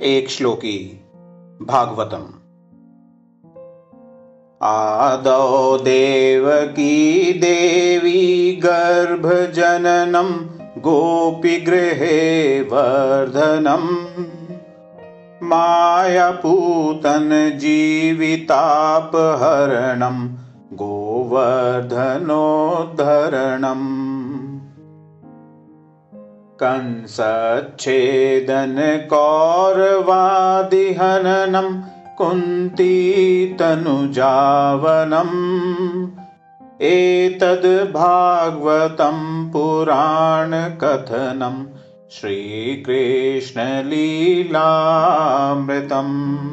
एक श्लोकी भागवतम। आदौ देवकी देवी गर्भजननं गोपीगृहे वर्धनम् मायापूतन जीवितापहरणं गोवर्धनोद्धरणम् कंसच्छेदन कौरवादिहननं कुन्तीतनुजावनम् एतद् भागवतं पुराणकथनं श्रीकृष्णलीलामृतम्।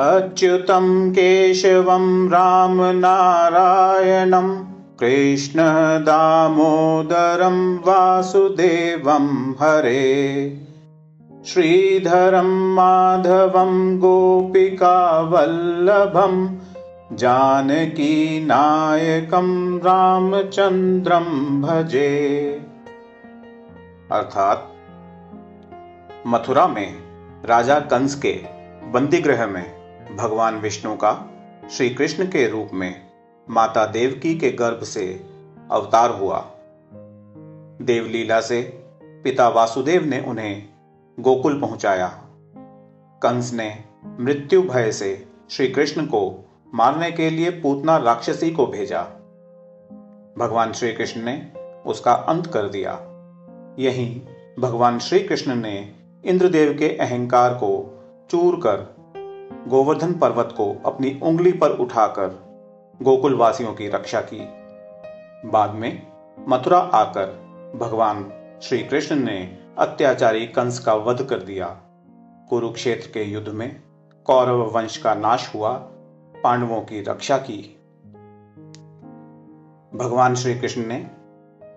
अच्युतं केशवं रामनारायणम् कृष्ण दामोदरं वासुदेवं हरे। श्रीधरं माधवं गोपिकावल्लभं जानकीनायकं रामचन्द्रं भजे। अर्थात मथुरा में राजा कंस के बंदीगृह में भगवान विष्णु का श्री कृष्ण के रूप में माता देवकी के गर्भ से अवतार हुआ। देवलीला से पिता वासुदेव ने उन्हें गोकुल पहुँचाया। कंस ने मृत्यु भय से श्री कृष्ण को मारने के लिए पूतना राक्षसी को भेजा। भगवान श्री कृष्ण ने उसका अंत कर दिया। यही भगवान श्री कृष्ण ने इंद्रदेव के अहंकार को चूर कर गोवर्धन पर्वत को अपनी उंगली पर उठाकर गोकुल वासियों की रक्षा की। बाद में मथुरा आकर भगवान श्री कृष्ण ने अत्याचारी कंस का वध कर दिया। कुरुक्षेत्र के युद्ध में कौरव वंश का नाश हुआ, पांडवों की रक्षा की। भगवान श्री कृष्ण ने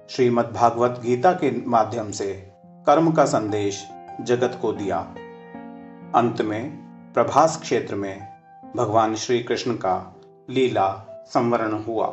श्रीमद् भागवत गीता के माध्यम से कर्म का संदेश जगत को दिया। अंत में प्रभास क्षेत्र में भगवान श्री कृष्ण का लीला संवरण हुआ।